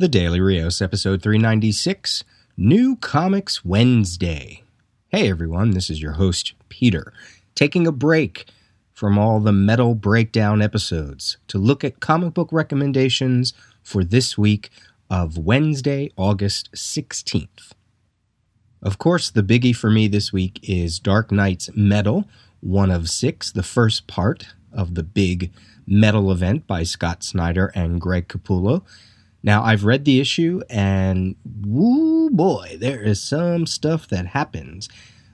The Daily Rios, episode 396, New Comics Wednesday. Hey everyone, this is your host, Peter, taking a break from all the metal breakdown episodes to look at comic book recommendations for this week of Wednesday, August 16th. Of course, the biggie for me this week is Dark Nights Metal, one of six, the first part of the big metal event by Scott Snyder and Greg Capullo. Now, I've read the issue, and woo boy, there is some stuff that happens.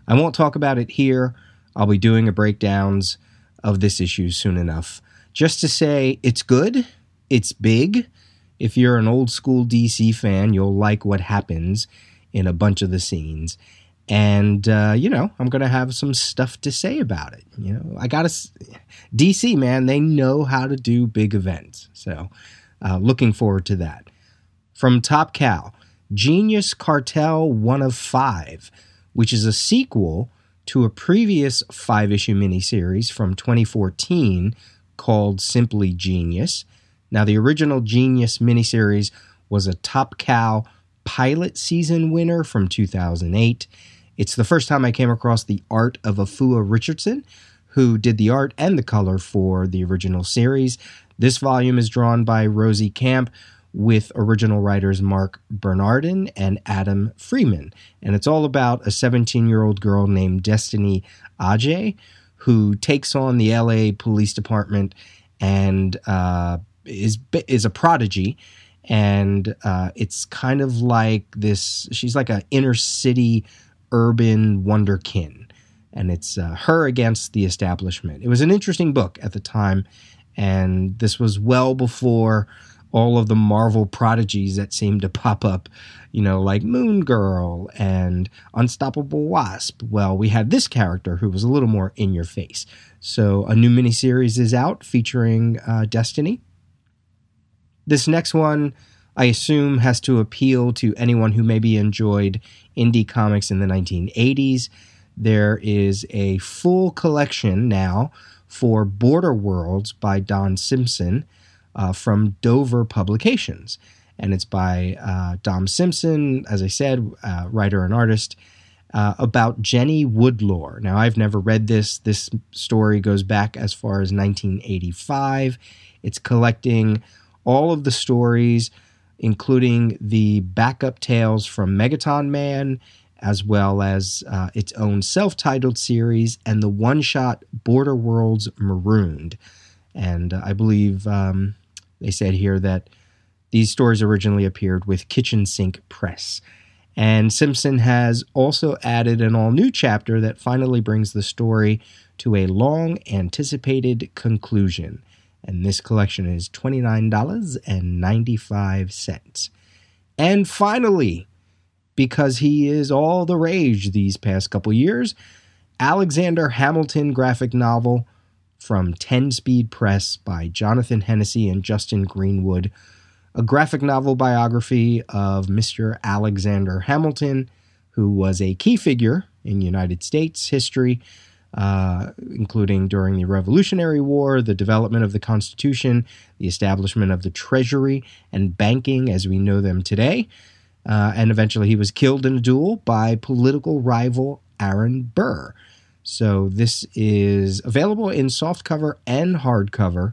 I won't talk about it here. I'll be doing a breakdowns of this issue soon enough. Just to say, it's good, it's big. If you're an old school DC fan, you'll like what happens in a bunch of the scenes. And, uh, you know, I'm going to have some stuff to say about it. You know, I got to. DC, man, they know how to do big events. So, uh, looking forward to that. From Top Cow, Genius Cartel 1 of 5, which is a sequel to a previous five issue miniseries from 2014 called Simply Genius. Now, the original Genius miniseries was a Top Cow pilot season winner from 2008. It's the first time I came across the art of Afua Richardson, who did the art and the color for the original series. This volume is drawn by Rosie Camp with original writers Mark Bernardin and Adam Freeman. And it's all about a 17 year old girl named Destiny Ajaye who takes on the LA Police Department and uh, is, is a prodigy. And uh, it's kind of like this, she's like an inner city urban wonderkin. And it's uh, her against the establishment. It was an interesting book at the time and this was well before all of the Marvel prodigies that seemed to pop up, you know, like Moon Girl and Unstoppable Wasp. Well, we had this character who was a little more in your face. So a new miniseries is out featuring uh, Destiny. This next one, I assume, has to appeal to anyone who maybe enjoyed indie comics in the 1980s. There is a full collection now for Border Worlds by Don Simpson uh, from Dover Publications. And it's by uh, Don Simpson, as I said, uh, writer and artist, uh, about Jenny Woodlore. Now, I've never read this. This story goes back as far as 1985. It's collecting all of the stories, including the backup tales from Megaton Man as well as uh, its own self titled series and the one shot Border Worlds Marooned. And uh, I believe um, they said here that these stories originally appeared with Kitchen Sink Press. And Simpson has also added an all new chapter that finally brings the story to a long anticipated conclusion. And this collection is $29.95. And finally, because he is all the rage these past couple years. Alexander Hamilton graphic novel from 10 Speed Press by Jonathan Hennessey and Justin Greenwood, a graphic novel biography of Mr. Alexander Hamilton, who was a key figure in United States history, uh, including during the Revolutionary War, the development of the Constitution, the establishment of the Treasury, and banking as we know them today. Uh, and eventually he was killed in a duel by political rival Aaron Burr. So this is available in softcover and hardcover.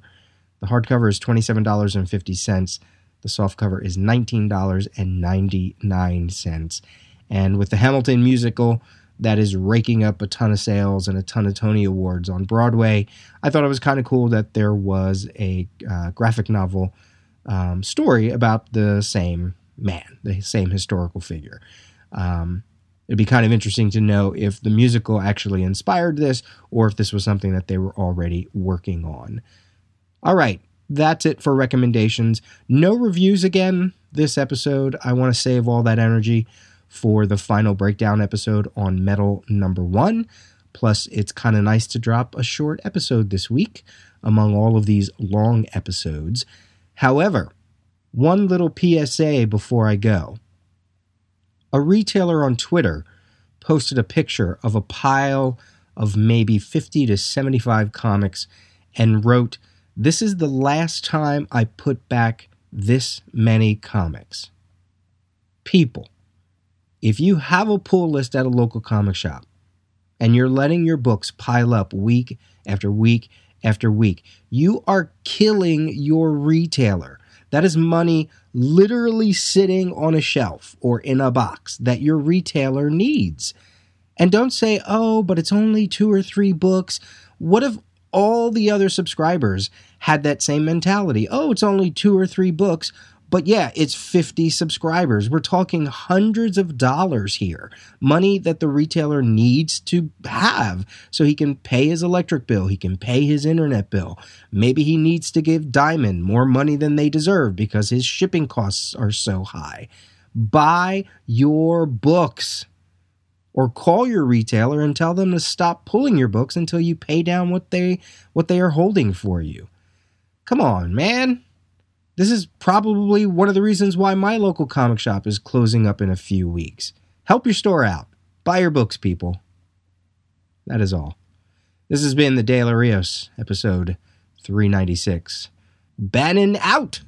The hardcover is $27.50. The softcover is $19.99. And with the Hamilton musical that is raking up a ton of sales and a ton of Tony Awards on Broadway, I thought it was kind of cool that there was a uh, graphic novel um, story about the same man, the same historical figure. Um, it'd be kind of interesting to know if the musical actually inspired this or if this was something that they were already working on. All right, that's it for recommendations. No reviews again this episode. I want to save all that energy for the final breakdown episode on Metal number one. Plus, it's kind of nice to drop a short episode this week among all of these long episodes. However, one little PSA before I go. A retailer on Twitter posted a picture of a pile of maybe 50 to 75 comics and wrote, This is the last time I put back this many comics. People, if you have a pull list at a local comic shop and you're letting your books pile up week after week after week, you are killing your retailer. That is money literally sitting on a shelf or in a box that your retailer needs. And don't say, oh, but it's only two or three books. What if all the other subscribers had that same mentality? Oh, it's only two or three books. But yeah, it's 50 subscribers. We're talking hundreds of dollars here. Money that the retailer needs to have so he can pay his electric bill, he can pay his internet bill. Maybe he needs to give Diamond more money than they deserve because his shipping costs are so high. Buy your books or call your retailer and tell them to stop pulling your books until you pay down what they what they are holding for you. Come on, man. This is probably one of the reasons why my local comic shop is closing up in a few weeks. Help your store out. Buy your books, people. That is all. This has been the Daily Rios, episode 396. Bannon out!